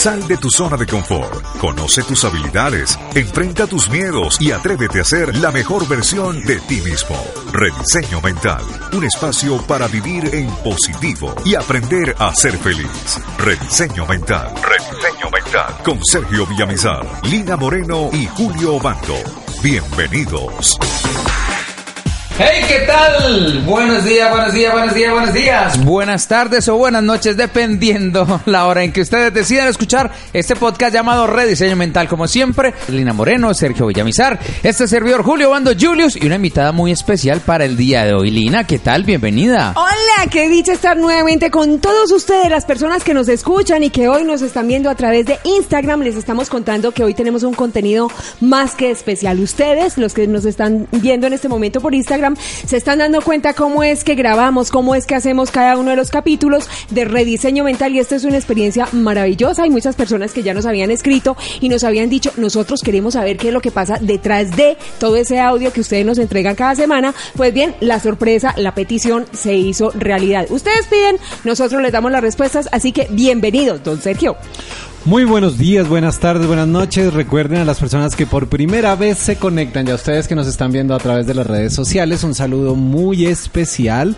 Sal de tu zona de confort, conoce tus habilidades, enfrenta tus miedos y atrévete a ser la mejor versión de ti mismo. Rediseño Mental, un espacio para vivir en positivo y aprender a ser feliz. Rediseño Mental, Rediseño Mental, con Sergio Villamizar, Lina Moreno y Julio Bando. Bienvenidos. Hey, ¿qué tal? Buenos días, buenos días, buenos días, buenos días. Buenas tardes o buenas noches, dependiendo la hora en que ustedes decidan escuchar este podcast llamado Rediseño Mental. Como siempre, Lina Moreno, Sergio Villamizar, este servidor Julio Bando Julius y una invitada muy especial para el día de hoy. Lina, ¿qué tal? Bienvenida. Hola, qué dicha estar nuevamente con todos ustedes, las personas que nos escuchan y que hoy nos están viendo a través de Instagram. Les estamos contando que hoy tenemos un contenido más que especial. Ustedes, los que nos están viendo en este momento por Instagram, se están dando cuenta cómo es que grabamos, cómo es que hacemos cada uno de los capítulos de rediseño mental y esta es una experiencia maravillosa. Hay muchas personas que ya nos habían escrito y nos habían dicho, nosotros queremos saber qué es lo que pasa detrás de todo ese audio que ustedes nos entregan cada semana. Pues bien, la sorpresa, la petición se hizo realidad. Ustedes piden, nosotros les damos las respuestas, así que bienvenidos, don Sergio. Muy buenos días, buenas tardes, buenas noches. Recuerden a las personas que por primera vez se conectan y a ustedes que nos están viendo a través de las redes sociales, un saludo muy especial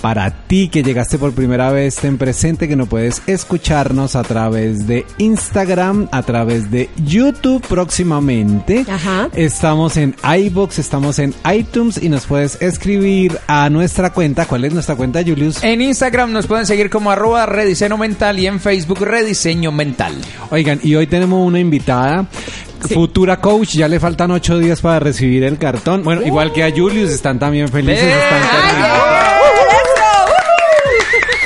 para ti que llegaste por primera vez. Ten presente que no puedes escucharnos a través de Instagram, a través de YouTube próximamente. Ajá. Estamos en iBox, estamos en iTunes y nos puedes escribir a nuestra cuenta. ¿Cuál es nuestra cuenta, Julius? En Instagram nos pueden seguir como arroba Rediseño Mental y en Facebook Rediseño Mental. Oigan, y hoy tenemos una invitada. Sí. Futura coach, ya le faltan ocho días para recibir el cartón. Bueno, igual que a Julius, están también felices. Están ¡Ay, felices.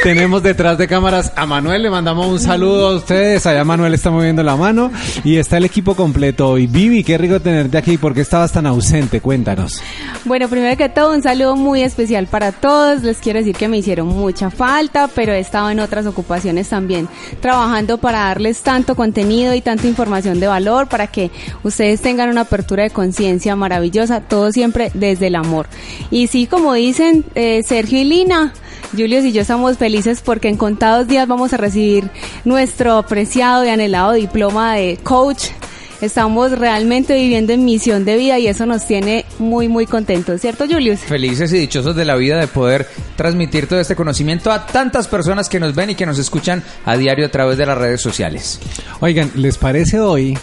Tenemos detrás de cámaras a Manuel, le mandamos un saludo a ustedes. Allá Manuel está moviendo la mano y está el equipo completo hoy. Vivi, qué rico tenerte aquí. ¿Por qué estabas tan ausente? Cuéntanos. Bueno, primero que todo, un saludo muy especial para todos. Les quiero decir que me hicieron mucha falta, pero he estado en otras ocupaciones también, trabajando para darles tanto contenido y tanta información de valor para que ustedes tengan una apertura de conciencia maravillosa, todo siempre desde el amor. Y sí, como dicen eh, Sergio y Lina, Julius y yo estamos felices porque en contados días vamos a recibir nuestro apreciado y anhelado diploma de coach. Estamos realmente viviendo en misión de vida y eso nos tiene muy, muy contentos, ¿cierto, Julius? Felices y dichosos de la vida de poder transmitir todo este conocimiento a tantas personas que nos ven y que nos escuchan a diario a través de las redes sociales. Oigan, ¿les parece hoy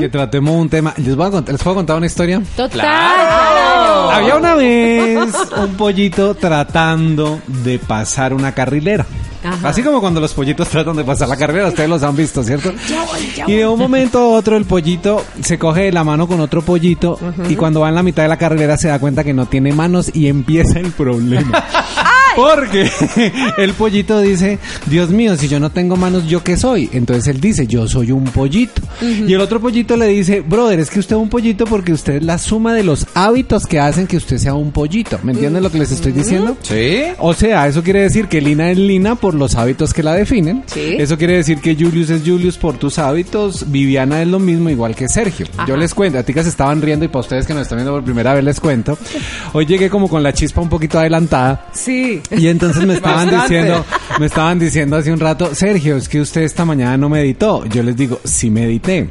que tratemos un tema? ¿Les, voy a cont- ¿Les puedo contar una historia? Total. Había una vez un pollito tratando de pasar una carrilera. Ajá. Así como cuando los pollitos tratan de pasar la carrera, ustedes los han visto, ¿cierto? Y de un momento a otro el pollito se coge de la mano con otro pollito y cuando va en la mitad de la carrera se da cuenta que no tiene manos y empieza el problema. Porque el pollito dice, Dios mío, si yo no tengo manos, ¿yo qué soy? Entonces él dice, yo soy un pollito. Y el otro pollito le dice, brother, es que usted es un pollito porque usted es la suma de los hábitos que hacen que usted sea un pollito. ¿Me entienden lo que les estoy diciendo? ¿Sí? O sea, eso quiere decir que Lina es Lina por los hábitos que la definen. Sí. Eso quiere decir que Julius es Julius por tus hábitos. Viviana es lo mismo, igual que Sergio. Yo les cuento, a ti que se estaban riendo y para ustedes que nos están viendo por primera vez les cuento. Hoy llegué como con la chispa un poquito adelantada. Sí. Y entonces me estaban Bastante. diciendo, me estaban diciendo hace un rato, Sergio, es que usted esta mañana no meditó. Yo les digo, sí medité.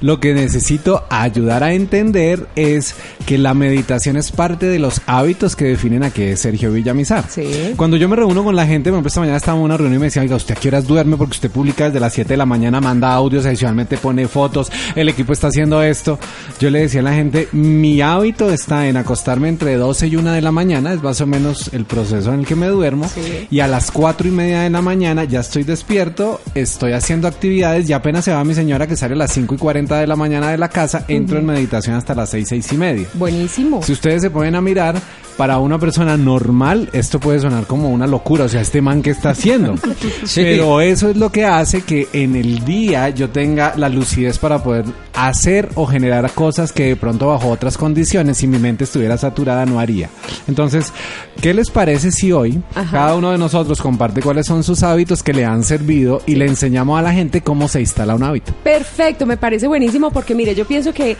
Lo que necesito ayudar a entender es que la meditación es parte de los hábitos que definen a qué es Sergio Villamizar. Sí. Cuando yo me reúno con la gente, por ejemplo, esta mañana estaba en una reunión y me decía, oiga, ¿usted a qué horas duerme? Porque usted publica desde las 7 de la mañana, manda audios, adicionalmente pone fotos, el equipo está haciendo esto. Yo le decía a la gente, mi hábito está en acostarme entre 12 y 1 de la mañana, es más o menos el proceso en el que me duermo, y a las 4 y media de la mañana ya estoy despierto, estoy haciendo actividades, y apenas se va mi señora que sale a las 5 y 40 de la mañana de la casa, entro en meditación hasta las 6, 6 y media. Buenísimo. Si ustedes se ponen a mirar, para una persona normal esto puede sonar como una locura, o sea, este man que está haciendo. Sí. Pero eso es lo que hace que en el día yo tenga la lucidez para poder hacer o generar cosas que de pronto bajo otras condiciones, si mi mente estuviera saturada, no haría. Entonces, ¿qué les parece si hoy Ajá. cada uno de nosotros comparte cuáles son sus hábitos que le han servido y le enseñamos a la gente cómo se instala un hábito? Perfecto, me parece buenísimo porque mire, yo pienso que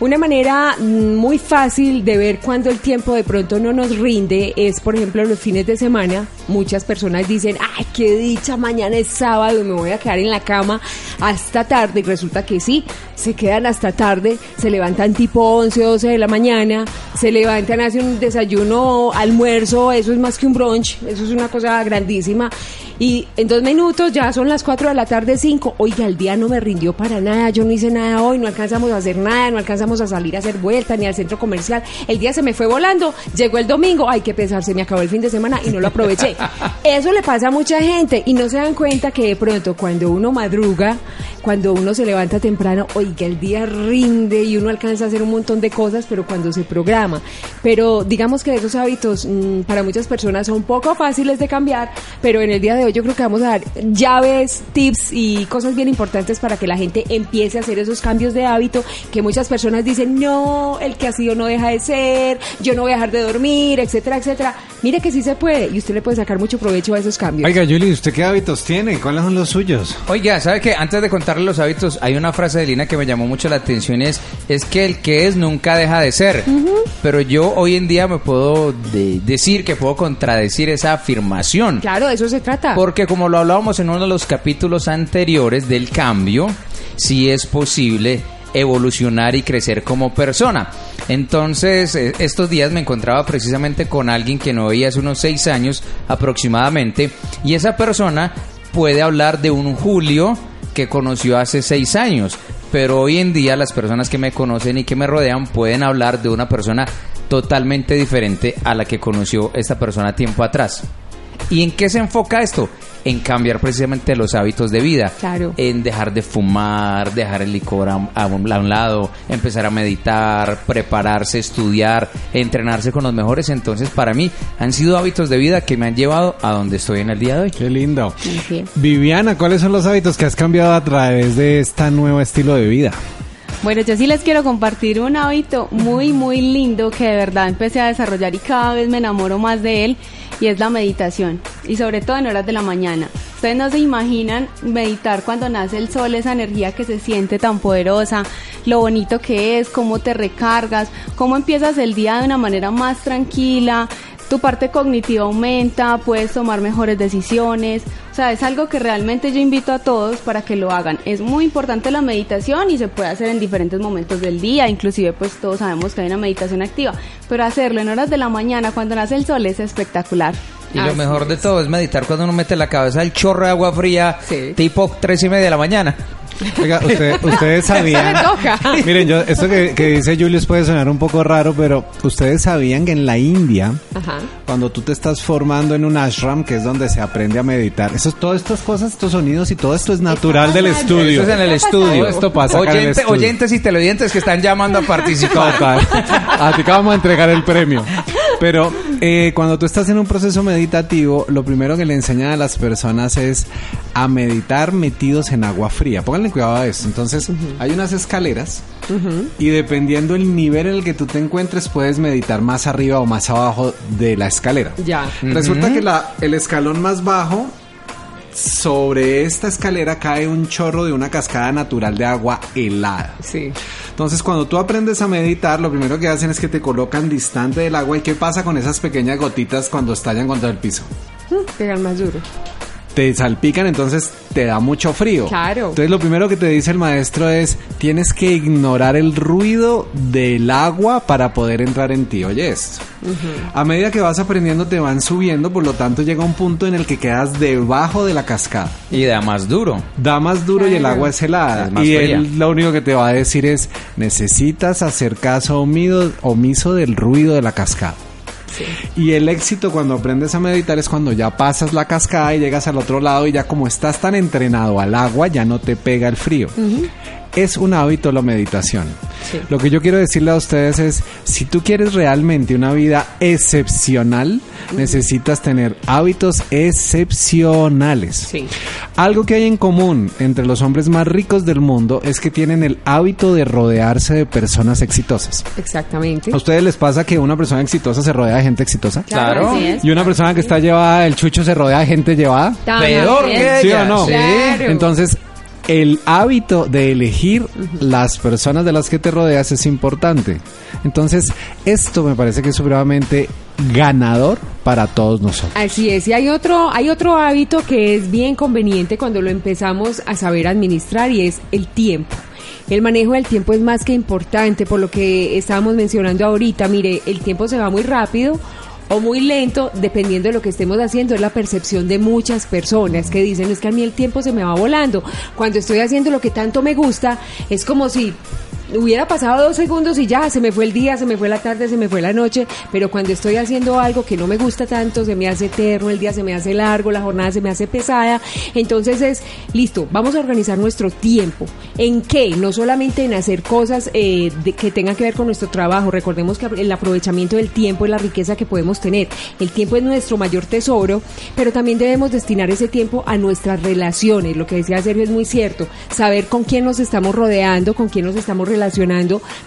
una manera mm, muy fácil de ver cuando el tiempo de pronto no nos rinde es, por ejemplo, los fines de semana. Muchas personas dicen, ay, qué dicha, mañana es sábado y me voy a quedar en la cama hasta tarde. Y resulta que sí, se quedan hasta tarde, se levantan tipo 11, 12 de la mañana, se levantan, hacen un desayuno, almuerzo, eso es más que un brunch, eso es una cosa grandísima. Y en dos minutos ya son las 4 de la tarde, 5. Oiga, el día no me rindió para nada, yo no hice nada hoy, no alcanzamos a hacer nada, no alcanzamos a salir a hacer vuelta ni al centro comercial. El día se me fue volando, llegó el domingo, hay que pensar, se me acabó el fin de semana y no lo aproveché. Eso le pasa a mucha gente y no se dan cuenta que de pronto cuando uno madruga, cuando uno se levanta temprano, oiga, el día rinde y uno alcanza a hacer un montón de cosas, pero cuando se programa. Pero digamos que esos hábitos mm, para muchas personas son poco fáciles de cambiar, pero en el día de hoy yo creo que vamos a dar llaves, tips y cosas bien importantes para que la gente empiece a hacer esos cambios de hábito que muchas personas dicen, no, el que ha sido no deja de ser, yo no voy a dejar de dormir, etcétera, etcétera. Mire que sí se puede y usted le puede sacar mucho provecho a esos cambios. Oiga, Julie, ¿usted qué hábitos tiene? ¿Cuáles son los suyos? Oiga, ¿sabe qué? Antes de contarle los hábitos, hay una frase de Lina que me llamó mucho la atención y es, es que el que es nunca deja de ser. Pero yo hoy en día me puedo de- decir que puedo contradecir esa afirmación. Claro, de eso se trata. Porque como lo hablábamos en uno de los capítulos anteriores del cambio, sí es posible evolucionar y crecer como persona. Entonces, eh, estos días me encontraba precisamente con alguien que no veía hace unos seis años aproximadamente, y esa persona puede hablar de un Julio que conoció hace seis años, pero hoy en día las personas que me conocen y que me rodean pueden hablar de una persona totalmente diferente a la que conoció esta persona tiempo atrás. ¿Y en qué se enfoca esto? En cambiar precisamente los hábitos de vida. Claro. En dejar de fumar, dejar el licor a, a un a un lado, empezar a meditar, prepararse, estudiar, entrenarse con los mejores. Entonces, para mí, han sido hábitos de vida que me han llevado a donde estoy en el día de hoy. Qué lindo. Viviana, ¿cuáles son los hábitos que has cambiado a través de este nuevo estilo de vida? Bueno, yo sí les quiero compartir un hábito muy, muy lindo que de verdad empecé a desarrollar y cada vez me enamoro más de él y es la meditación y sobre todo en horas de la mañana. Ustedes no se imaginan meditar cuando nace el sol, esa energía que se siente tan poderosa, lo bonito que es, cómo te recargas, cómo empiezas el día de una manera más tranquila, tu parte cognitiva aumenta, puedes tomar mejores decisiones. O sea, es algo que realmente yo invito a todos para que lo hagan. Es muy importante la meditación y se puede hacer en diferentes momentos del día, inclusive pues todos sabemos que hay una meditación activa, pero hacerlo en horas de la mañana cuando nace el sol es espectacular. Y lo mejor de todo es meditar cuando uno mete la cabeza al chorro de agua fría, Sí. tipo tres y media de la mañana. Oiga, usted- ustedes sabían. Miren, yo, esto que, que dice Julius puede sonar un poco raro, pero ustedes sabían que en la India, Ajá. cuando tú te estás formando en un ashram, que es donde se aprende a meditar, eso, todas estas cosas, estos sonidos y todo esto es natural del estudio. Eso es en el estudio. Esto pasa acá en el Oyente- estudio. oyentes y televidentes que están llamando a participar. Total. A ti que vamos a entregar el premio. Pero eh, cuando tú estás en un proceso meditativo, lo primero que le enseñan a las personas es a meditar metidos en agua fría. Pónganle cuidado a eso. Entonces, hay unas escaleras y dependiendo el nivel en el que tú te encuentres, puedes meditar más arriba o más abajo de la escalera. Ya. Resulta que la, el escalón más bajo, sobre esta escalera cae un chorro de una cascada natural de agua helada. Sí. Entonces, cuando tú aprendes a meditar, lo primero que hacen es que te colocan distante del agua. ¿Y qué pasa con esas pequeñas gotitas cuando estallan contra el piso? Pegan más duro. Te salpican, entonces te da mucho frío. Claro. Entonces, lo primero que te dice el maestro es: tienes que ignorar el ruido del agua para poder entrar en ti. Oye, esto. A medida que vas aprendiendo, te van subiendo, por lo tanto, llega un punto en el que quedas debajo de la cascada. Y da más duro. Da más duro y el agua es helada. Es más y fría. él lo único que te va a decir es, necesitas hacer caso omido- omiso del ruido de la cascada. Y el éxito cuando aprendes a meditar es cuando ya pasas la cascada y llegas al otro lado y ya como estás tan entrenado al agua ya no te pega el frío. Es un hábito la meditación. Lo que yo quiero decirle a ustedes es, si tú quieres realmente una vida excepcional, necesitas tener hábitos excepcionales. Algo que hay en común entre los hombres más ricos del mundo es que tienen el hábito de rodearse de personas exitosas. Exactamente. ¿A ustedes les pasa que una persona exitosa se rodea de gente exitosa? Claro. Y una persona que está llevada, el chucho se rodea de gente llevada. Peor que ¿Sí o no? Sí. Claro. Entonces, el hábito de elegir las personas de las que te rodeas es importante. Entonces, esto me parece que es supremamente ganador para todos nosotros. Así es, y hay otro, hay otro hábito que es bien conveniente cuando lo empezamos a saber administrar y es el tiempo. El manejo del tiempo es más que importante, por lo que estábamos mencionando ahorita. Mire, el tiempo se va muy rápido o muy lento, dependiendo de lo que estemos haciendo, es la percepción de muchas personas que dicen, es que a mí el tiempo se me va volando. Cuando estoy haciendo lo que tanto me gusta, es como si hubiera pasado dos segundos y ya, se me fue el día, se me fue la tarde, se me fue la noche, pero cuando estoy haciendo algo que no me gusta tanto, se me hace eterno, el día se me hace largo, la jornada se me hace pesada, entonces es, listo, vamos a organizar nuestro tiempo. ¿En qué? No solamente en hacer cosas eh, que tengan que ver con nuestro trabajo, recordemos que el aprovechamiento del tiempo es la riqueza que podemos tener, el tiempo es nuestro mayor tesoro, pero también debemos destinar ese tiempo a nuestras relaciones, lo que decía Sergio es muy cierto, saber con quién nos estamos rodeando, con quién nos estamos relacionando,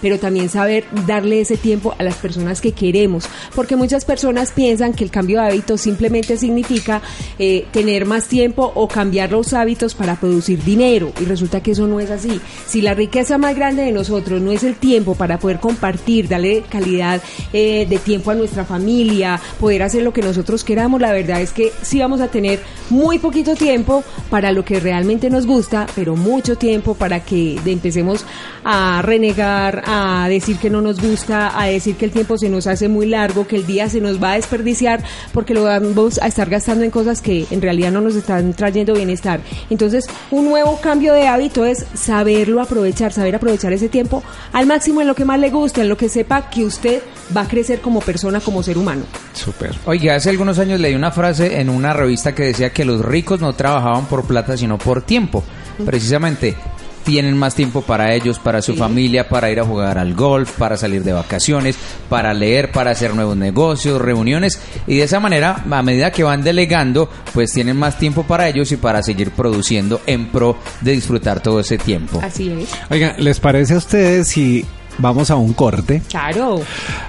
pero también saber darle ese tiempo a las personas que queremos, porque muchas personas piensan que el cambio de hábitos simplemente significa eh, tener más tiempo o cambiar los hábitos para producir dinero, y resulta que eso no es así. Si la riqueza más grande de nosotros no es el tiempo para poder compartir, darle calidad eh, de tiempo a nuestra familia, poder hacer lo que nosotros queramos, la verdad es que sí vamos a tener muy poquito tiempo para lo que realmente nos gusta, pero mucho tiempo para que empecemos a renegar, a decir que no nos gusta, a decir que el tiempo se nos hace muy largo, que el día se nos va a desperdiciar porque lo vamos a estar gastando en cosas que en realidad no nos están trayendo bienestar. Entonces, un nuevo cambio de hábito es saberlo aprovechar, saber aprovechar ese tiempo al máximo en lo que más le guste, en lo que sepa que usted va a crecer como persona, como ser humano. Súper. Oiga, hace algunos años leí una frase en una revista que decía que los ricos no trabajaban por plata, sino por tiempo. Precisamente, tienen más tiempo para ellos, para su familia, para ir a jugar al golf, para salir de vacaciones, para leer, para hacer nuevos negocios, reuniones. Y de esa manera, a medida que van delegando, pues tienen más tiempo para ellos y para seguir produciendo en pro de disfrutar todo ese tiempo. Así es. Oigan, ¿les parece a ustedes si vamos a un corte? Claro.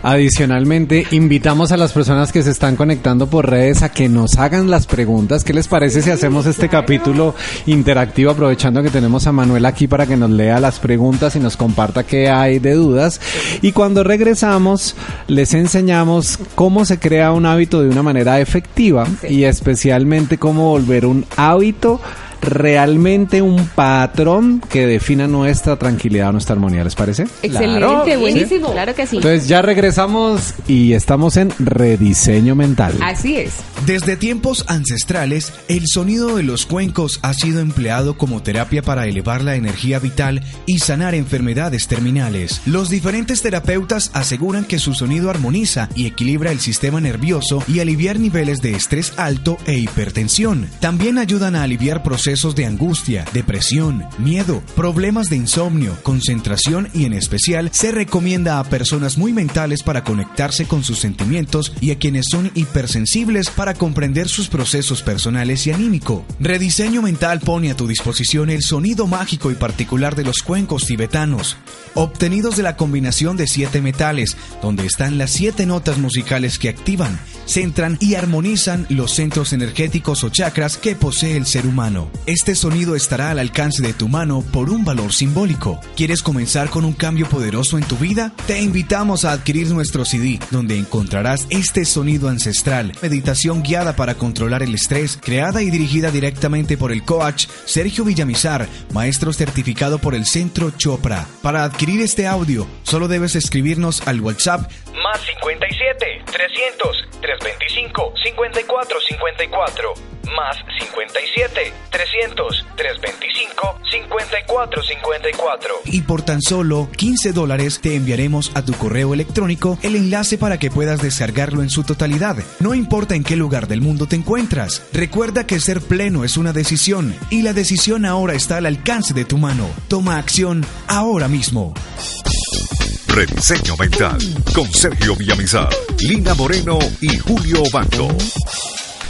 Adicionalmente, invitamos a las personas que se están conectando por redes a que nos hagan las preguntas. ¿Qué les parece si hacemos este capítulo interactivo aprovechando que tenemos a Manuel aquí para que nos lea las preguntas y nos comparta qué hay de dudas? Y cuando regresamos, les enseñamos cómo se crea un hábito de una manera efectiva y especialmente cómo volver un hábito realmente un patrón que defina nuestra tranquilidad, nuestra armonía, ¿les parece? Excelente, Claro, sí. buenísimo. Claro que sí. Entonces ya regresamos y estamos en rediseño mental. Así es. Desde tiempos ancestrales, el sonido de los cuencos ha sido empleado como terapia para elevar la energía vital y sanar enfermedades terminales. Los diferentes terapeutas aseguran que su sonido armoniza y equilibra el sistema nervioso y aliviar niveles de estrés alto e hipertensión. También ayudan a aliviar procesos de angustia, depresión, miedo, problemas de insomnio, concentración y en especial se recomienda a personas muy mentales para conectarse con sus sentimientos y a quienes son hipersensibles para comprender sus procesos personales y anímico. Rediseño Mental pone a tu disposición el sonido mágico y particular de los cuencos tibetanos, obtenidos de la combinación de siete metales, donde están las siete notas musicales que activan, centran y armonizan los centros energéticos o chakras que posee el ser humano. Este sonido estará al alcance de tu mano por un valor simbólico. ¿Quieres comenzar con un cambio poderoso en tu vida? Te invitamos a adquirir nuestro CD, donde encontrarás este sonido ancestral, meditación guiada para controlar el estrés, creada y dirigida directamente por el coach Sergio Villamizar, maestro certificado por el Centro Chopra. Para adquirir este audio, solo debes escribirnos al WhatsApp Más 57 300 325 54 54. Más 57 300 325 54 5454. Y por tan solo 15 dólares te enviaremos a tu correo electrónico el enlace para que puedas descargarlo en su totalidad. No importa en qué lugar del mundo te encuentras. Recuerda que ser pleno es una decisión y la decisión ahora está al alcance de tu mano. Toma acción ahora mismo. Rediseño Mental con Sergio Villamizar, Lina Moreno y Julio Banco.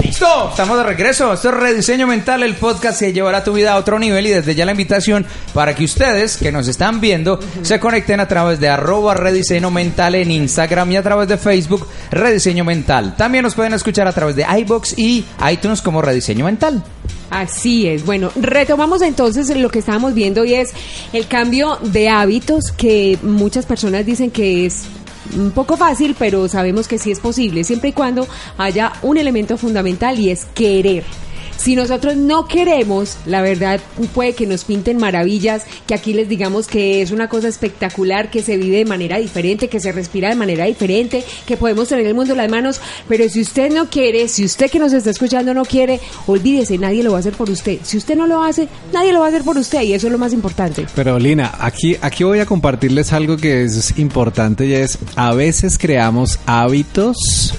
¡Listo! Estamos de regreso. Esto es Rediseño Mental, el podcast que llevará tu vida a otro nivel y desde ya la invitación para que ustedes que nos están viendo se conecten a través de arroba Rediseño Mental en Instagram y a través de Facebook Rediseño Mental. También nos pueden escuchar a través de iBox y iTunes como Rediseño Mental. Así es. Bueno, retomamos entonces lo que estábamos viendo y es el cambio de hábitos que muchas personas dicen que es un poco fácil, pero sabemos que sí es posible, siempre y cuando haya un elemento fundamental y es querer. Si nosotros no queremos, la verdad puede que nos pinten maravillas, que aquí les digamos que es una cosa espectacular, que se vive de manera diferente, que se respira de manera diferente, que podemos tener el mundo en las manos, pero si usted no quiere, si usted que nos está escuchando no quiere, olvídese, nadie lo va a hacer por usted. Si usted no lo hace, nadie lo va a hacer por usted y eso es lo más importante. Pero Lina, aquí, aquí voy a compartirles algo que es importante y es, a veces creamos hábitos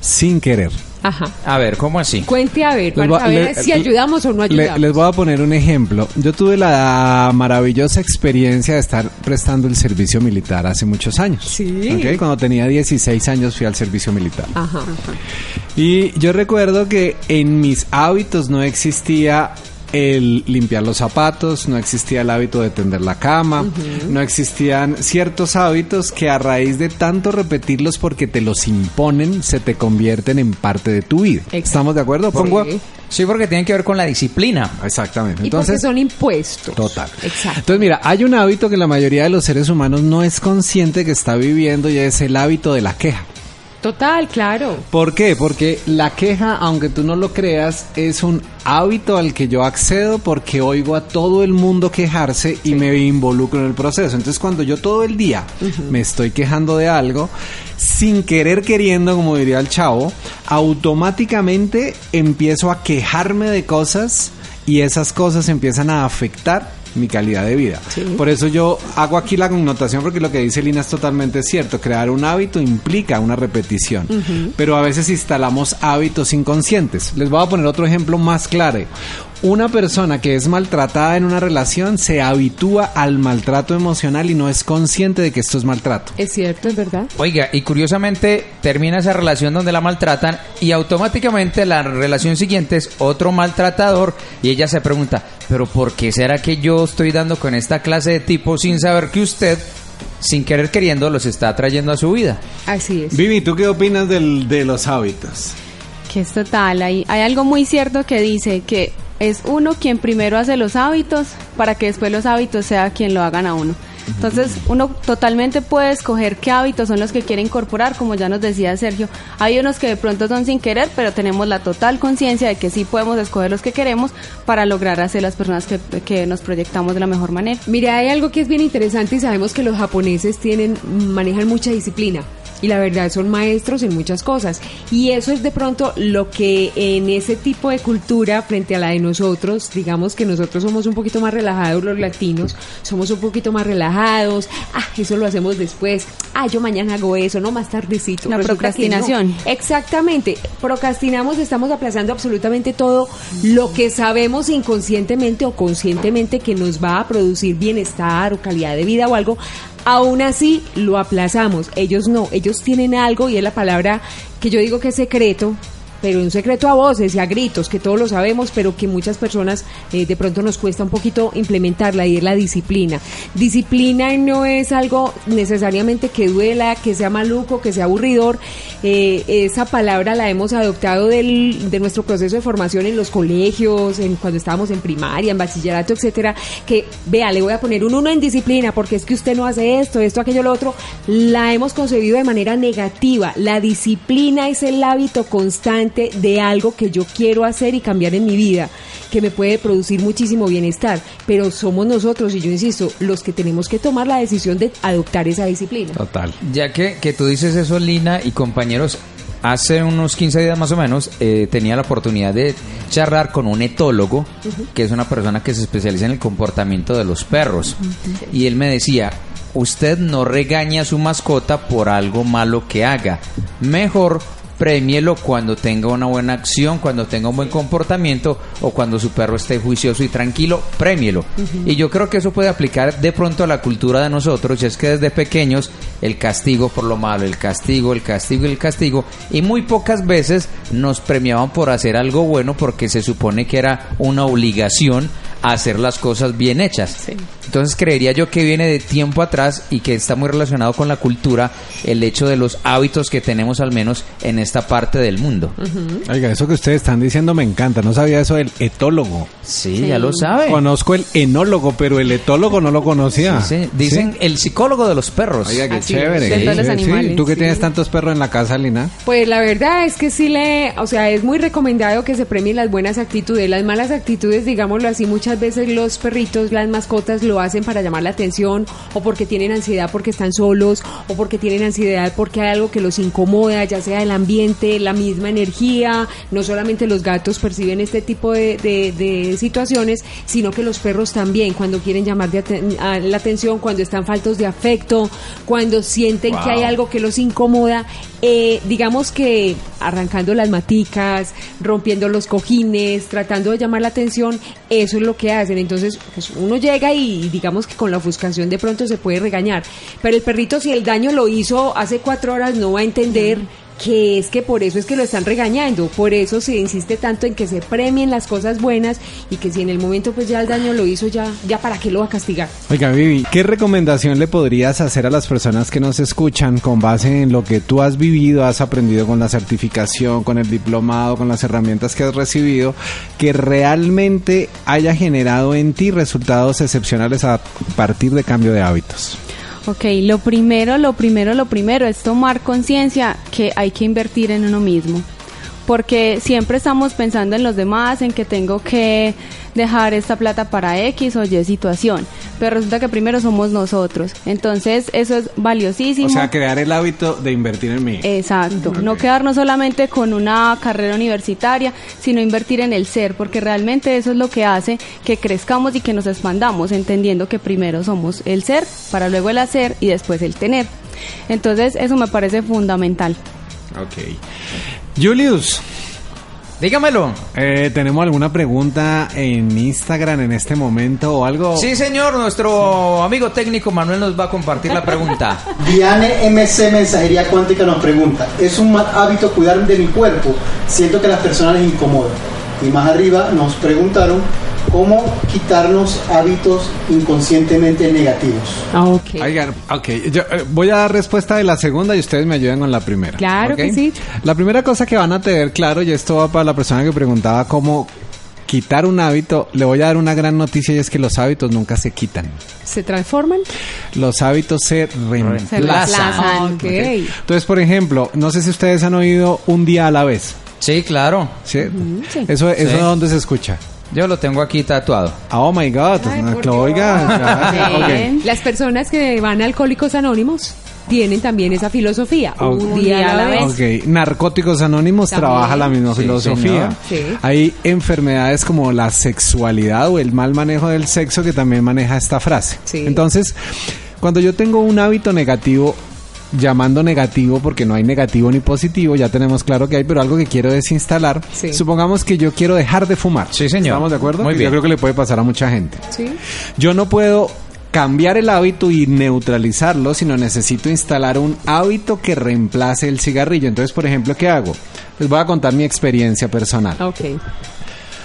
sin querer. Ajá. A ver, ¿cómo así? Cuente a ver, para voy a- saber le- si ayudamos o no Le- ayudamos. les voy a poner un ejemplo. Yo tuve la maravillosa experiencia de estar prestando el servicio militar hace muchos años. Sí. ¿Ok? Cuando tenía 16 años fui al servicio militar. Ajá. Y yo recuerdo que en mis hábitos no existía el limpiar los zapatos, no existía el hábito de tender la cama, no existían ciertos hábitos que a raíz de tanto repetirlos porque te los imponen, se te convierten en parte de tu vida. Exacto. ¿Estamos de acuerdo? Pongo... Sí. Sí, porque tienen que ver con la disciplina. Exactamente. Y Entonces, porque son impuestos. Total. Exacto. Entonces, mira, hay un hábito que la mayoría de los seres humanos no es consciente que está viviendo y es el hábito de la queja. Total, claro. ¿Por qué? Porque la queja, aunque tú no lo creas, es un hábito al que yo accedo porque oigo a todo el mundo quejarse y me involucro en el proceso. Entonces, cuando yo todo el día me estoy quejando de algo, sin querer queriendo, como diría el chavo, automáticamente empiezo a quejarme de cosas y esas cosas empiezan a afectar mi calidad de vida. Por eso yo hago aquí la connotación porque lo que dice Lina es totalmente cierto. Crear un hábito implica una repetición, pero a veces instalamos hábitos inconscientes. Les voy a poner otro ejemplo más claro. Una persona que es maltratada en una relación se habitúa al maltrato emocional y no es consciente de que esto es maltrato. Es cierto, es verdad. Oiga, y curiosamente termina esa relación donde la maltratan y automáticamente la relación siguiente es otro maltratador y ella se pregunta, pero ¿por qué será que yo estoy dando con esta clase de tipos sin saber que usted, sin querer queriendo, los está trayendo a su vida? Así es. Vivi, ¿tú qué opinas del- de los hábitos? Que es total. Hay, hay algo muy cierto que dice que es uno quien primero hace los hábitos para que después los hábitos sea quien lo hagan a uno. Entonces, uno totalmente puede escoger qué hábitos son los que quiere incorporar, como ya nos decía Sergio. Hay unos que de pronto son sin querer, pero tenemos la total conciencia de que sí podemos escoger los que queremos para lograr hacer las personas que, que nos proyectamos de la mejor manera. Mira, hay algo que es bien interesante y sabemos que los japoneses tienen, manejan mucha disciplina. Y la verdad son maestros en muchas cosas. Y eso es de pronto lo que en ese tipo de cultura frente a la de nosotros, digamos que nosotros somos un poquito más relajados los latinos, somos un poquito más relajados, ah, eso lo hacemos después, ah, yo mañana hago eso, no más tardecito. La no. procrastinación. Exactamente, procrastinamos, estamos aplazando absolutamente todo lo que sabemos inconscientemente o conscientemente que nos va a producir bienestar o calidad de vida o algo. Aún así lo aplazamos. Ellos no, ellos tienen algo y es la palabra que yo digo que es secreto, pero un secreto a voces y a gritos, que todos lo sabemos, pero que muchas personas eh, de pronto nos cuesta un poquito implementarla y es la disciplina. Disciplina no es algo necesariamente que duela, que sea maluco, que sea aburridor. Eh, esa palabra la hemos adoptado del, de nuestro proceso de formación en los colegios, en, cuando estábamos en primaria, en bachillerato, etcétera, que vea, le voy a poner un uno en disciplina porque es que usted no hace esto, esto, aquello, lo otro. La hemos concebido de manera negativa. La disciplina es el hábito constante de algo que yo quiero hacer y cambiar en mi vida, que me puede producir muchísimo bienestar, pero somos nosotros, y yo insisto, los que tenemos que tomar la decisión de adoptar esa disciplina. Total. Ya que, que tú dices eso, Lina, y compañeros, hace unos 15 días más o menos eh, tenía la oportunidad de charlar con un etólogo, que es una persona que se especializa en el comportamiento de los perros. Y él me decía, usted no regaña a su mascota por algo malo que haga. Mejor premielo cuando tenga una buena acción, cuando tenga un buen comportamiento o cuando su perro esté juicioso y tranquilo, premielo. Y yo creo que eso puede aplicar de pronto a la cultura de nosotros, y es que desde pequeños el castigo por lo malo, el castigo, el castigo, el castigo, y muy pocas veces nos premiaban por hacer algo bueno porque se supone que era una obligación hacer las cosas bien hechas. Entonces creería yo que viene de tiempo atrás y que está muy relacionado con la cultura el hecho de los hábitos que tenemos al menos en esta parte del mundo. Oiga, eso que ustedes están diciendo me encanta. No sabía eso del etólogo. Sí, ya lo sabe. Conozco el enólogo, pero el etólogo no lo conocía. Sí, Dicen el psicólogo de los perros. Oiga, qué Así chévere. los animales, ¿Tú que sí. tienes tantos perros en la casa, Lina? Pues la verdad es que sí le, o sea, es muy recomendado que se premien las buenas actitudes. Las malas actitudes, digámoslo así, muchas veces los perritos, las mascotas lo hacen para llamar la atención o porque tienen ansiedad porque están solos o porque tienen ansiedad porque hay algo que los incomoda, ya sea el ambiente, la misma energía. No solamente los gatos perciben este tipo de, de- de situaciones, sino que los perros también, cuando quieren llamar de aten- a la atención, cuando están faltos de afecto, cuando sienten que hay algo que los incomoda, eh, digamos que arrancando las maticas, rompiendo los cojines, tratando de llamar la atención, eso es lo que hacen. Entonces, pues uno llega y digamos que con la ofuscación de pronto se puede regañar. Pero el perrito, si el daño lo hizo hace cuatro horas, no va a entender. Que es que por eso es que lo están regañando, por eso se insiste tanto en que se premien las cosas buenas y que si en el momento pues ya el daño lo hizo, ya, ya para qué lo va a castigar. Oiga, Vivi, ¿qué recomendación le podrías hacer a las personas que nos escuchan con base en lo que tú has vivido, has aprendido con la certificación, con el diplomado, con las herramientas que has recibido, que realmente haya generado en ti resultados excepcionales a partir de cambio de hábitos? Ok, lo primero, lo primero, lo primero es tomar conciencia que hay que invertir en uno mismo. Porque siempre estamos pensando en los demás, en que tengo que dejar esta plata para X o Y situación. Pero resulta que primero somos nosotros. Entonces, eso es valiosísimo. O sea, crear el hábito de invertir en mí. Exacto, no quedarnos solamente con una carrera universitaria, sino invertir en el ser, porque realmente eso es lo que hace que crezcamos y que nos expandamos, entendiendo que primero somos el ser, para luego el hacer y después el tener. Entonces, eso me parece fundamental. Ok. Julius, Dígamelo. eh, ¿tenemos alguna pregunta en Instagram en este momento o algo? Sí, señor, nuestro amigo técnico Manuel nos va a compartir la pregunta. Diane MC Mensajería Cuántica nos pregunta, ¿es un mal hábito cuidar de mi cuerpo? Siento que las personas les incomoda. Y más arriba nos preguntaron cómo quitarnos hábitos inconscientemente negativos. Ah, ok. Oigan, ok, yo, eh, voy a dar respuesta de la segunda y ustedes me ayudan con la primera. Claro que sí. La primera cosa que van a tener claro, y esto va para la persona que preguntaba cómo quitar un hábito, le voy a dar una gran noticia y es que los hábitos nunca se quitan. ¿Se transforman? Los hábitos se reemplazan. Se reemplazan. Ok. Entonces, por ejemplo, no sé si ustedes han oído un día a la vez. Sí, claro. ¿sí? sí. Eso, eso Sí. dónde se escucha. Yo lo tengo aquí tatuado. Oh my God, Ay, oiga. Las personas que van a Alcohólicos Anónimos tienen también esa filosofía. Ah, Un día a la vez. Ok, Narcóticos Anónimos También. trabaja la misma Sí, filosofía. Sí. Hay enfermedades como la sexualidad o el mal manejo del sexo que también maneja esta frase. Sí. Entonces, cuando yo tengo un hábito negativo, llamando negativo porque no hay negativo ni positivo, ya tenemos claro que hay, pero algo que quiero desinstalar. Sí. Supongamos que yo quiero dejar de fumar. Sí, señor. ¿Estamos de acuerdo? Muy bien. Yo creo que le puede pasar a mucha gente. Sí. Yo no puedo cambiar el hábito y neutralizarlo, sino necesito instalar un hábito que reemplace el cigarrillo. Entonces, por ejemplo, ¿qué hago? Les voy a contar mi experiencia personal. Ok.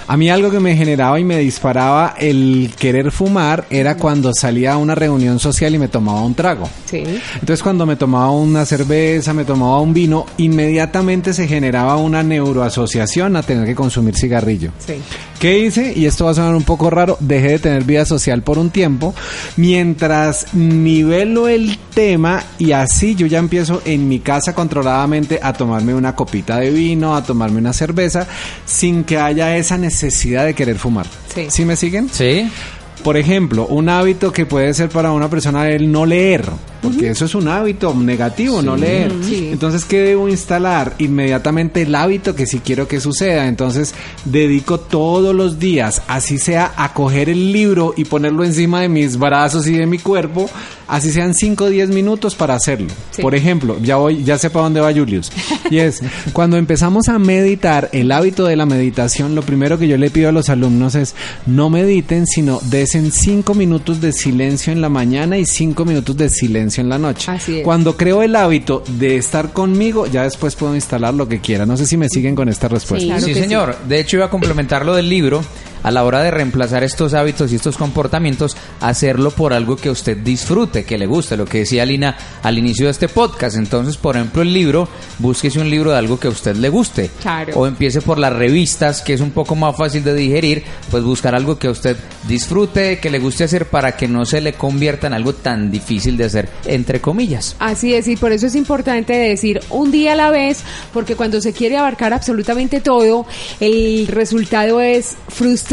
A mí algo que me generaba y me disparaba el querer fumar era cuando salía a una reunión social y me tomaba un trago. Sí. Entonces cuando me tomaba una cerveza, me tomaba un vino, inmediatamente se generaba una neuroasociación a tener que consumir cigarrillo. Sí. ¿Qué hice? Y esto va a sonar un poco raro, dejé de tener vida social por un tiempo, mientras nivelo el tema y así yo ya empiezo en mi casa controladamente a tomarme una copita de vino, a tomarme una cerveza, sin que haya esa necesidad de querer fumar. Sí. ¿Sí me siguen? Sí. Por ejemplo, un hábito que puede ser para una persona el no leer, porque eso es un hábito negativo, no leer. Sí. Entonces, ¿qué debo instalar? Inmediatamente el hábito que sí quiero que suceda. Entonces, dedico todos los días, así sea a coger el libro y ponerlo encima de mis brazos y de mi cuerpo, así sean 5 o 10 minutos para hacerlo. Sí. Por ejemplo, ya voy, ya sé para dónde va Julius. Y es, cuando empezamos a meditar, el hábito de la meditación, lo primero que yo le pido a los alumnos es no mediten, sino desen 5 minutos de silencio en la mañana y 5 minutos de silencio en la noche. Así es. Cuando creo el hábito de estar conmigo, ya después puedo instalar lo que quiera. No sé si me siguen con esta respuesta. Claro sí, señor. De hecho, iba a complementar lo del libro. A la hora de reemplazar estos hábitos y estos comportamientos, hacerlo por algo que usted disfrute, que le guste, lo que decía Lina al inicio de este podcast. Entonces, por ejemplo, el libro, búsquese un libro de algo que a usted le guste. Claro. O empiece por las revistas, que es un poco más fácil de digerir, pues buscar algo que a usted disfrute, que le guste hacer para que no se le convierta en algo tan difícil de hacer, entre comillas. Así es, y por eso es importante decir un día a la vez, porque cuando se quiere abarcar absolutamente todo, el resultado es frustrante.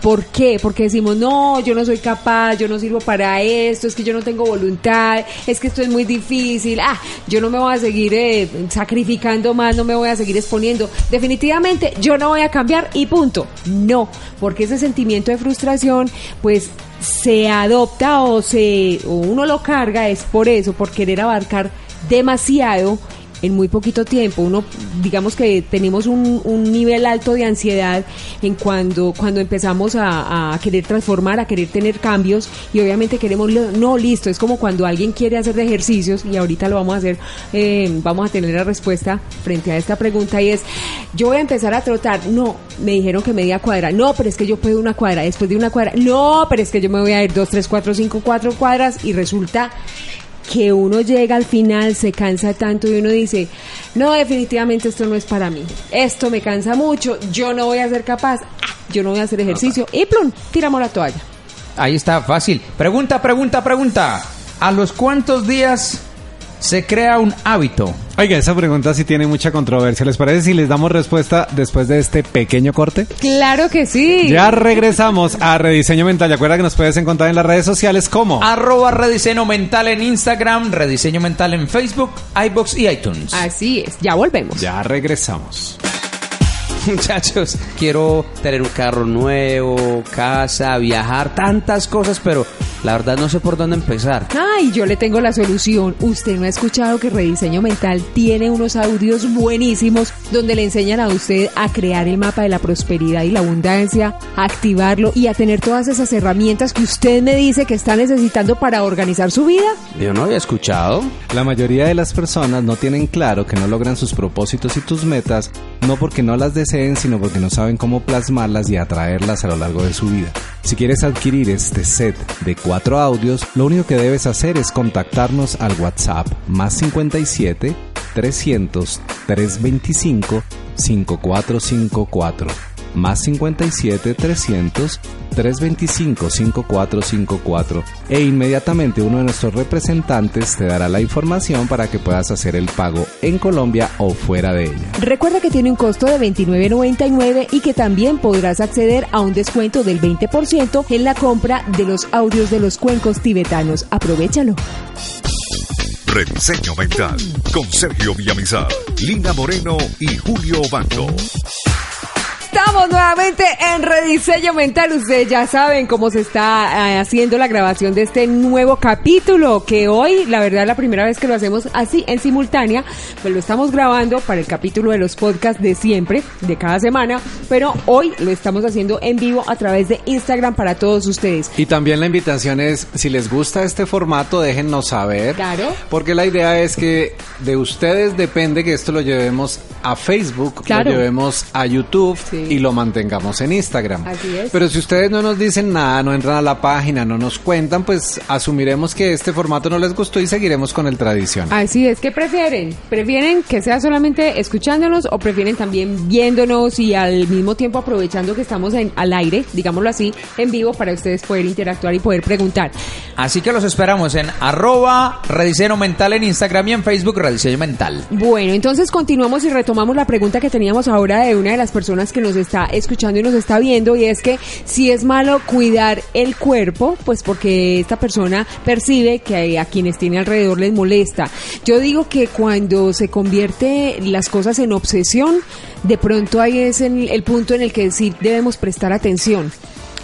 ¿Por qué? Porque decimos, no, yo no soy capaz, yo no sirvo para esto, es que yo no tengo voluntad, es que esto es muy difícil, ah, yo no me voy a seguir eh, sacrificando más, no me voy a seguir exponiendo. Definitivamente, yo no voy a cambiar y punto. No, porque ese sentimiento de frustración, pues se adopta o se o uno lo carga es por eso, por querer abarcar demasiado en muy poquito tiempo. Uno, digamos que tenemos un, nivel alto de ansiedad en cuando, cuando empezamos a, querer transformar, a querer tener cambios y obviamente queremos, no, listo, es como cuando alguien quiere hacer ejercicios y ahorita lo vamos a hacer, eh, vamos a tener la respuesta frente a esta pregunta y es, yo voy a empezar a trotar, no, me dijeron que media cuadra, no, pero es que yo puedo una cuadra, después de una cuadra, no, pero es que yo me voy a ir dos, tres, cuatro, cinco, cuatro cuadras y resulta que uno llega al final, se cansa tanto y uno dice, no, definitivamente esto no es para mí, esto me cansa mucho, yo no voy a ser capaz, ah, yo no voy a hacer ejercicio y plum, tiramos la toalla. Ahí está, fácil. Pregunta, pregunta, pregunta. ¿A los cuántos días se crea un hábito? Oiga, esa pregunta sí tiene mucha controversia. ¿Les parece si les damos respuesta después de este pequeño corte? Claro que sí. Ya regresamos a Rediseño Mental. Y acuerda que nos puedes encontrar en las redes sociales como... Arroba rediseño mental en Instagram, rediseño mental en Facebook, iBox y iTunes. Así es, ya volvemos. Ya regresamos. Muchachos, quiero tener un carro nuevo, casa, viajar, tantas cosas, pero la verdad no sé por dónde empezar. Ay, yo le tengo la solución. Usted no ha escuchado que Rediseño Mental tiene unos audios buenísimos donde le enseñan a usted a crear el mapa de la prosperidad y la abundancia, a activarlo y a tener todas esas herramientas que usted me dice que está necesitando para organizar su vida. Yo no había escuchado. La mayoría de las personas no tienen claro que no logran sus propósitos y tus metas, no porque no las deseen, sino porque no saben cómo plasmarlas y atraerlas a lo largo de su vida. Si quieres adquirir este set de cuatro audios, lo único que debes hacer es contactarnos al WhatsApp más 57 300 325 5454 más 57 300 325 5454 e inmediatamente uno de nuestros representantes te dará la información para que puedas hacer el pago en Colombia o fuera de ella. Recuerda que tiene un costo de $29.99 y que también podrás acceder a un descuento del 20% en la compra de los audios de los cuencos tibetanos. Aprovechalo. Rediseño Mental con Sergio Villamizar, Lina Moreno y Julio Banco. Estamos nuevamente en Rediseño Mental. Ustedes ya saben cómo se está eh, haciendo la grabación de este nuevo capítulo. Que hoy, la verdad, la primera vez que lo hacemos así en simultánea, pues lo estamos grabando para el capítulo de los podcasts de siempre, de cada semana. Pero hoy lo estamos haciendo en vivo a través de Instagram para todos ustedes. Y también la invitación es, si les gusta este formato, déjennos saber. Claro. Porque la idea es que de ustedes depende que esto lo llevemos a Facebook, Claro. lo llevemos a YouTube Sí. Y lo mantengamos en Instagram. Así es. Pero si ustedes no nos dicen nada, no entran a la página, no nos cuentan, pues asumiremos que este formato no les gustó y seguiremos con el tradicional. Así es, ¿qué prefieren? ¿Prefieren que sea solamente escuchándonos o prefieren también viéndonos y al mismo tiempo aprovechando que estamos en, al aire, digámoslo así, en vivo para ustedes poder interactuar y poder preguntar? Así que los esperamos en arroba rediseño mental en Instagram y en Facebook rediseño mental. Bueno, entonces continuamos y retomamos la pregunta que teníamos ahora de una de las personas que nos está escuchando y nos está viendo y es que si es malo cuidar el cuerpo, pues porque esta persona percibe que a quienes tiene alrededor les molesta. Yo digo que cuando se convierte las cosas en obsesión, de pronto ahí es el, el punto en el que sí debemos prestar atención.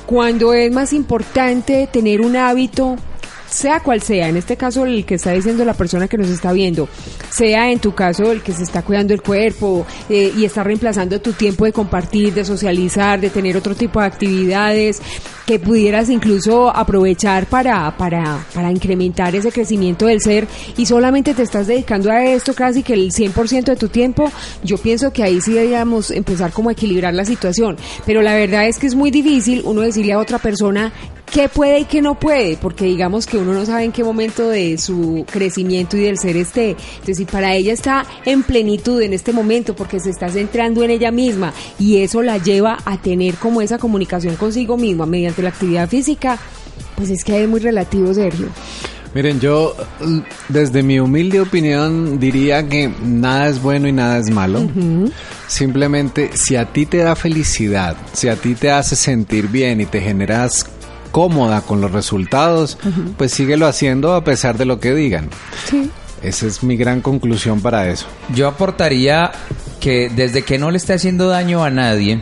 Cuando es más importante tener un hábito sea cual sea, en este caso el que está diciendo la persona que nos está viendo, sea en tu caso el que se está cuidando el cuerpo eh, y está reemplazando tu tiempo de compartir, de socializar, de tener otro tipo de actividades que pudieras incluso aprovechar para, para, para incrementar ese crecimiento del ser y solamente te estás dedicando a esto casi que el 100% de tu tiempo, yo pienso que ahí sí deberíamos empezar como a equilibrar la situación. Pero la verdad es que es muy difícil uno decirle a otra persona qué puede y qué no puede, porque digamos que uno no sabe en qué momento de su crecimiento y del ser esté. Entonces, si para ella está en plenitud en este momento, porque se está centrando en ella misma y eso la lleva a tener como esa comunicación consigo misma mediante la actividad física, pues es que es muy relativo, Sergio. Miren, yo desde mi humilde opinión diría que nada es bueno y nada es malo. Simplemente si a ti te da felicidad, si a ti te hace sentir bien y te generas cómoda con los resultados, pues síguelo haciendo a pesar de lo que digan. Sí. Esa es mi gran conclusión para eso. Yo aportaría que desde que no le esté haciendo daño a nadie,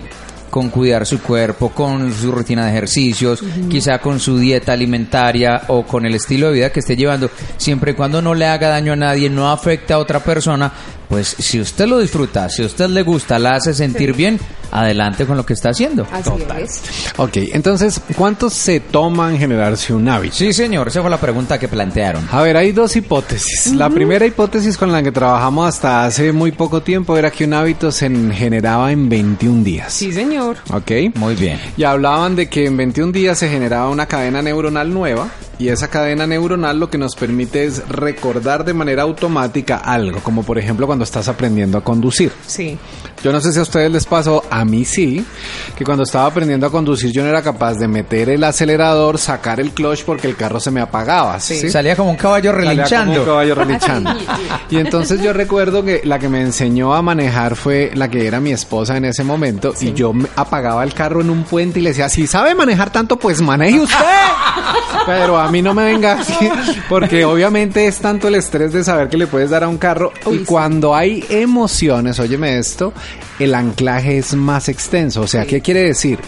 con cuidar su cuerpo, con su rutina de ejercicios, quizá con su dieta alimentaria o con el estilo de vida que esté llevando, siempre y cuando no le haga daño a nadie, no afecte a otra persona, pues si usted lo disfruta, si usted le gusta, la hace sentir bien, adelante con lo que está haciendo. Así es. Ok, entonces, ¿cuánto se toma en generarse un hábito? Sí, señor, esa fue la pregunta que plantearon. A ver, hay dos hipótesis. La primera hipótesis con la que trabajamos hasta hace muy poco tiempo era que un hábito se generaba en 21 días. Sí, señor. Ok. Muy bien. Y hablaban de que en 21 días se generaba una cadena neuronal nueva y esa cadena neuronal lo que nos permite es recordar de manera automática algo, como por ejemplo cuando estás aprendiendo a conducir. Sí. Yo no sé si a ustedes les pasó, a mí sí, que cuando estaba aprendiendo a conducir yo no era capaz de meter el acelerador, sacar el clutch porque el carro se me apagaba. ¿sí? Salía como un caballo como relinchando. un caballo relinchando. Y entonces yo recuerdo que la que me enseñó a manejar fue la que era mi esposa en ese momento y yo apagaba el carro en un puente y le decía, si sabe manejar tanto, pues maneje usted. Pero a mí no me venga así, porque obviamente es tanto el estrés de saber que le puedes dar a un carro y cuando hay emociones, óyeme esto, el anclaje es más extenso. O sea, ¿qué quiere decir?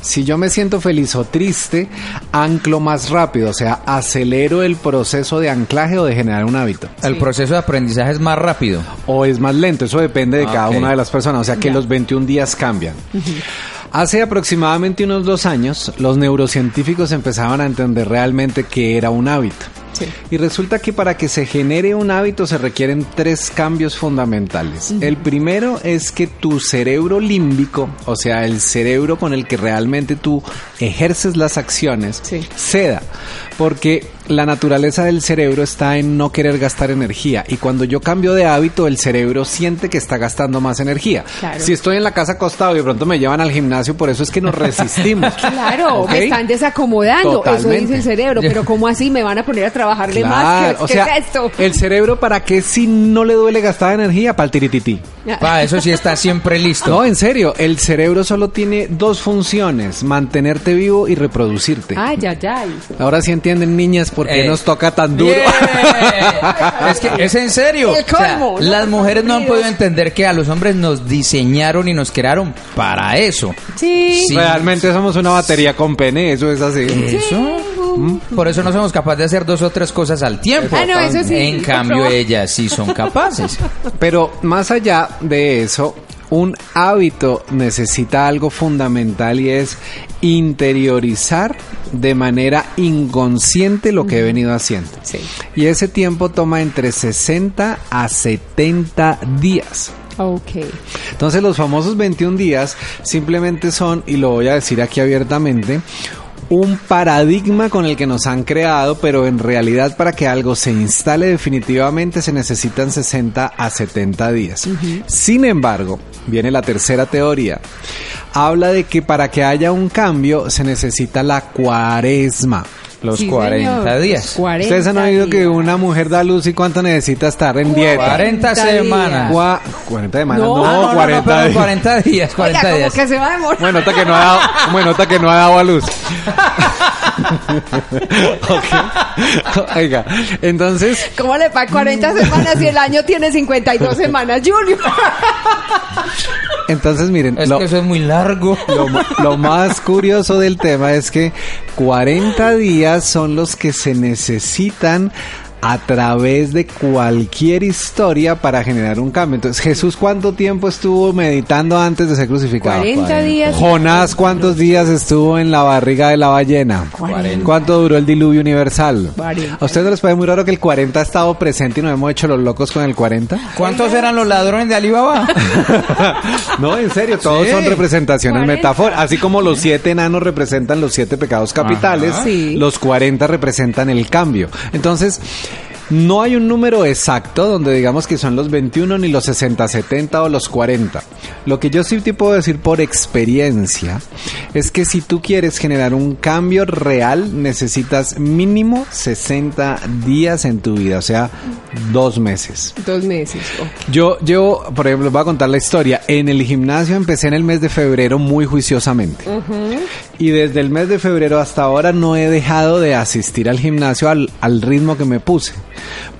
Si yo me siento feliz o triste, anclo más rápido, o sea, acelero el proceso de anclaje o de generar un hábito. El proceso de aprendizaje es más rápido. O es más lento, eso depende de Ah, cada una de las personas, o sea que los 21 días cambian. Hace aproximadamente unos dos años, los neurocientíficos empezaban a entender realmente qué era un hábito. Sí. Y resulta que para que se genere un hábito se requieren tres cambios fundamentales. El primero es que tu cerebro límbico, o sea, el cerebro con el que realmente tú ejerces las acciones, Sí. ceda. Porque la naturaleza del cerebro está en no querer gastar energía. Y cuando yo cambio de hábito, el cerebro siente que está gastando más energía. Claro. Si estoy en la casa acostado y de pronto me llevan al gimnasio, por eso es que nos resistimos. Claro, me están desacomodando, eso dice el cerebro, pero ¿cómo así me van a poner a trabajar de más? ¿Qué, o qué sea, es esto? el cerebro para qué si no le duele gastar energía para el tiritití. Pa, eso sí está siempre listo. No, en serio, el cerebro solo tiene dos funciones, mantenerte vivo y reproducirte. Ay, ay, ay. Ahora sí entienden niñas por qué Eh, nos toca tan duro. Es que es en serio. El colmo, ¿no? las mujeres no han podido entender que a los hombres nos diseñaron y nos crearon para eso. Sí. Sí. Realmente somos una batería con pene, eso es así. Eso. Mm, Por eso no somos capaces de hacer dos o tres cosas al tiempo. Ah, no, eso sí, En cambio, ellas sí son capaces. Pero más allá de eso, un hábito necesita algo fundamental y es interiorizar de manera inconsciente lo que he venido haciendo. Sí. Y ese tiempo toma entre 60 a 70 días. Ok. Entonces los famosos 21 días simplemente son, y lo voy a decir aquí abiertamente, un paradigma con el que nos han creado, pero en realidad para que algo se instale definitivamente se necesitan 60 a 70 días. Sin embargo, viene la tercera teoría. Habla de que para que haya un cambio se necesita la cuaresma. Los Sí, 40 señor. días. 40 Ustedes han oído que días. una mujer da luz y cuánto necesita estar en dieta. 40 días. semanas. Gua- 40 semanas, No, no, no, no, 40 no, perdón, días. 40 días, 40 Oiga, como días. que se va a demorar. Bueno, nota que no ha dado, bueno, nota que no ha dado a luz. Ok. Oiga, entonces, ¿Cómo le va 40 semanas y el año tiene 52 semanas, Julio? Entonces miren, Es lo, que eso es muy largo. lo más curioso del tema es que 40 días son los que se necesitan a través de cualquier historia para generar un cambio. Entonces, Jesús, ¿cuánto tiempo estuvo meditando antes de ser crucificado? 40 días. Jonás, ¿cuántos días estuvo en la barriga de la ballena? 40. ¿Cuánto duró el diluvio universal? 40. ¿A ustedes no les parece muy raro que el 40 ha estado presente y nos hemos hecho los locos con el 40? ¿Cuántos eran los ladrones de Alibaba? No, en serio, todos Sí. son representaciones 40. metafóricas. Así como los siete enanos representan los siete pecados capitales, Ajá. Los 40 representan el cambio. Entonces, no hay un número exacto donde digamos que son los 21 ni los 60, 70 o los 40. Lo que yo sí te puedo decir por experiencia es que si tú quieres generar un cambio real, necesitas mínimo 60 días en tu vida, o sea, dos meses. Dos meses. Yo llevo, por ejemplo, les voy a contar la historia. En el gimnasio empecé en el mes de febrero muy juiciosamente. Y desde el mes de febrero hasta ahora no he dejado de asistir al gimnasio al, al ritmo que me puse.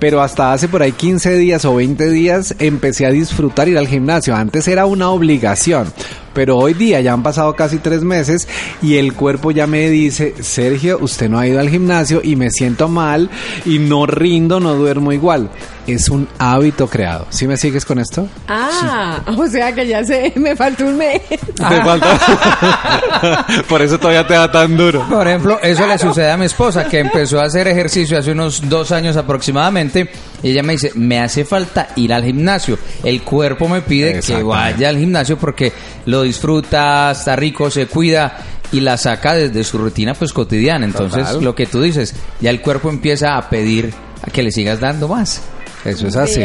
Pero hasta hace por ahí 15 días o 20 días empecé a disfrutar ir al gimnasio. Antes era una obligación. Pero hoy día ya han pasado casi tres meses y el cuerpo ya me dice, Sergio, usted no ha ido al gimnasio y me siento mal y no rindo, no duermo igual. Es un hábito creado. ¿Sí me sigues con esto? Ah, o sea que ya sé, me faltó un mes. Te falta. Por eso todavía te da tan duro. Por ejemplo, eso le sucede a mi esposa, que empezó a hacer ejercicio hace unos dos años aproximadamente. Y ella me dice, me hace falta ir al gimnasio. El cuerpo me pide que vaya al gimnasio porque lo disfruta, está rico, se cuida y la saca desde su rutina pues cotidiana. Entonces, Total. lo que tú dices, ya el cuerpo empieza a pedir a que le sigas dando más. Eso es así.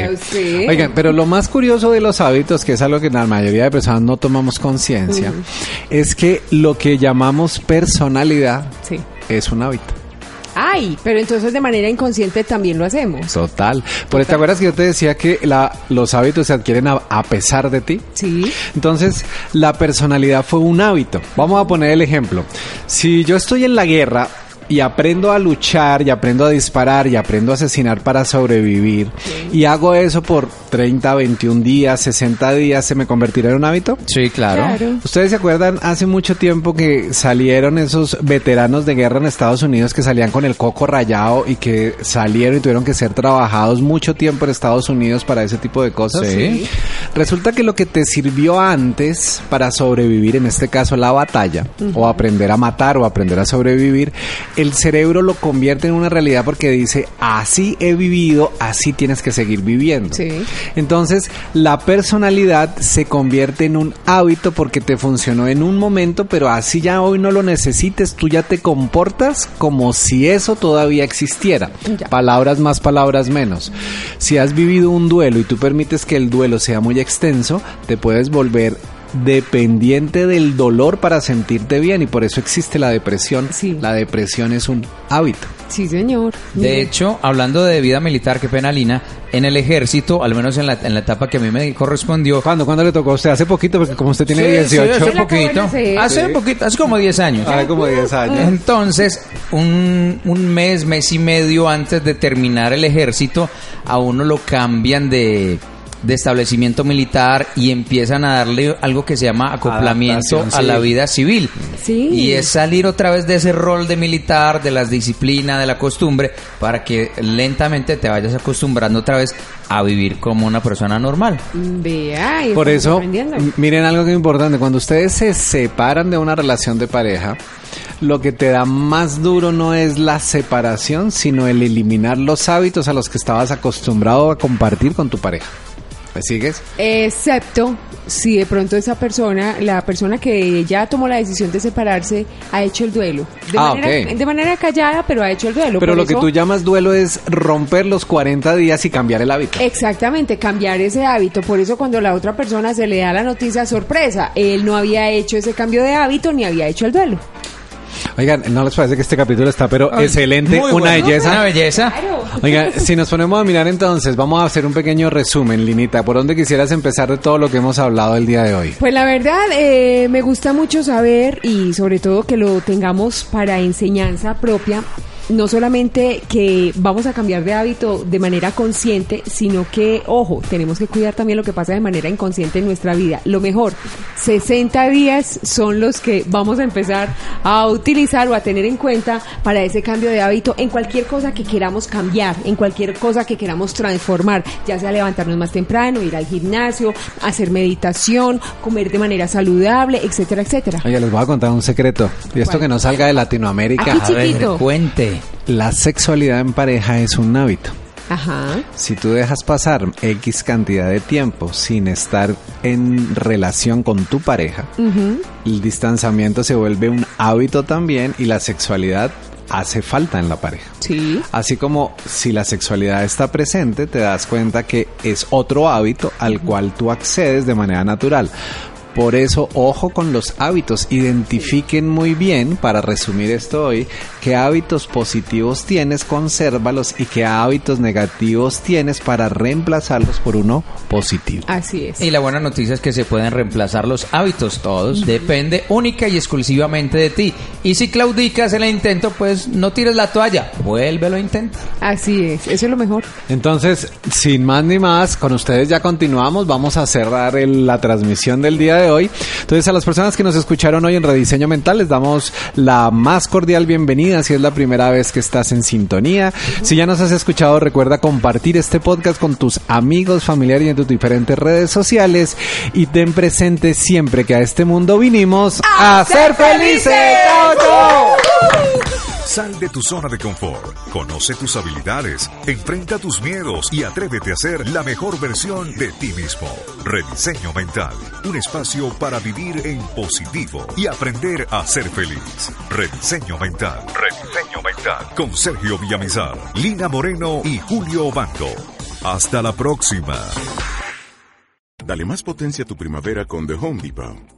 Oigan, pero lo más curioso de los hábitos, que es algo que la mayoría de personas no tomamos conciencia, es que lo que llamamos personalidad Sí. es un hábito. Ay, pero entonces de manera inconsciente también lo hacemos. Total. Por ¿te acuerdas que yo te decía que la- los hábitos se adquieren a, a pesar de ti? Sí. Entonces, la personalidad fue un hábito. Vamos a poner el ejemplo. Si yo estoy en la guerra y aprendo a luchar y aprendo a disparar y aprendo a asesinar para sobrevivir y hago eso por 30, 21 días, 60 días, ¿se me convertirá en un hábito? Sí, claro. Claro. ¿Ustedes se acuerdan hace mucho tiempo que salieron esos veteranos de guerra en Estados Unidos que salían con el coco rayado y que salieron y tuvieron que ser trabajados mucho tiempo en Estados Unidos para ese tipo de cosas? Sí. Resulta que lo que te sirvió antes para sobrevivir, en este caso la batalla, o aprender a matar o aprender a sobrevivir, el cerebro lo convierte en una realidad porque dice, así he vivido, así tienes que seguir viviendo. Sí. Entonces, la personalidad se convierte en un hábito porque te funcionó en un momento, pero así ya hoy no lo necesites, tú ya te comportas como si eso todavía existiera. Ya. Palabras más, palabras menos. Si has vivido un duelo y tú permites que el duelo sea muy extenso, te puedes volver dependiente del dolor para sentirte bien y por eso existe la depresión. Sí. La depresión es un hábito. Sí, señor. De hecho, hablando de vida militar, qué pena, Lina, en el ejército, al menos en la, en la etapa que a mí me correspondió, ¿Cuándo? ¿Cuándo le tocó a usted? Hace poquito, porque como usted tiene Sí, sí, 18. hace Él acaba de poquito. Hace Sí. poquito, hace como 10 años. Hace como 10 años. Entonces, un, un mes, mes y medio antes de terminar el ejército, a uno lo cambian de, de establecimiento militar y empiezan a darle algo que se llama acoplamiento a la vida civil. Sí. Y es salir otra vez de ese rol de militar, de las disciplinas, de la costumbre, para que lentamente te vayas acostumbrando otra vez a vivir como una persona normal. Vea, y Por eso, miren algo que es importante, cuando ustedes se separan de una relación de pareja, lo que te da más duro no es la separación, sino el eliminar los hábitos a los que estabas acostumbrado a compartir con tu pareja. ¿Me sigues? Excepto si de pronto esa persona, la persona que ya tomó la decisión de separarse, ha hecho el duelo. De, Ah, manera, de manera callada, pero ha hecho el duelo. Pero Por lo que tú llamas duelo es romper los 40 días y cambiar el hábito. Exactamente, cambiar ese hábito. Por eso cuando la otra persona se le da la noticia sorpresa, él no había hecho ese cambio de hábito ni había hecho el duelo. Oigan, ¿no les parece que este capítulo está pero Ay, excelente? Una bueno. belleza. Una belleza. Oiga, si nos ponemos a mirar entonces, vamos a hacer un pequeño resumen, Linita. ¿Por dónde quisieras empezar de todo lo que hemos hablado el día de hoy? Pues la verdad, eh, me gusta mucho saber y sobre todo que lo tengamos para enseñanza propia. No solamente que vamos a cambiar de hábito de manera consciente, sino que, ojo, tenemos que cuidar también lo que pasa de manera inconsciente en nuestra vida. Lo mejor, 60 días son los que vamos a empezar a utilizar o a tener en cuenta para ese cambio de hábito en cualquier cosa que queramos cambiar, en cualquier cosa que queramos transformar, ya sea levantarnos más temprano, ir al gimnasio, hacer meditación, comer de manera saludable, etcétera, etcétera. Oiga, les voy a contar un secreto. Y esto ¿Cuál? que no salga de Latinoamérica. Aquí chiquito. cuente. La sexualidad en pareja es un hábito. Ajá. Si tú dejas pasar X cantidad de tiempo sin estar en relación con tu pareja, el distanciamiento se vuelve un hábito también y la sexualidad hace falta en la pareja. Sí. Así como si la sexualidad está presente, te das cuenta que es otro hábito al cual tú accedes de manera natural. Por eso, ojo con los hábitos. Identifiquen muy bien, para resumir esto hoy, qué hábitos positivos tienes, consérvalos y qué hábitos negativos tienes para reemplazarlos por uno positivo. Así es. Y la buena noticia es que se pueden reemplazar los hábitos todos. Depende única y exclusivamente de ti. Y si claudicas en el intento, pues no tires la toalla. Vuélvelo a intentar. Así es. Eso es lo mejor. Entonces, sin más ni más, con ustedes ya continuamos. Vamos a cerrar el- la transmisión del día de hoy. Entonces, a las personas que nos escucharon hoy en Rediseño Mental, les damos la más cordial bienvenida si es la primera vez que estás en sintonía. Si ya nos has escuchado, recuerda compartir este podcast con tus amigos, familiares y en tus diferentes redes sociales. Y ten presente siempre que a este mundo vinimos a, ser felices. ¡Chao, chao! Sal de tu zona de confort, conoce tus habilidades, enfrenta tus miedos y atrévete a ser la mejor versión de ti mismo. Rediseño Mental, un espacio para vivir en positivo y aprender a ser feliz. Rediseño Mental, Rediseño Mental, con Sergio Villamizar, Lina Moreno y Julio Bando. Hasta la próxima. Dale más potencia a tu primavera con The Home Depot.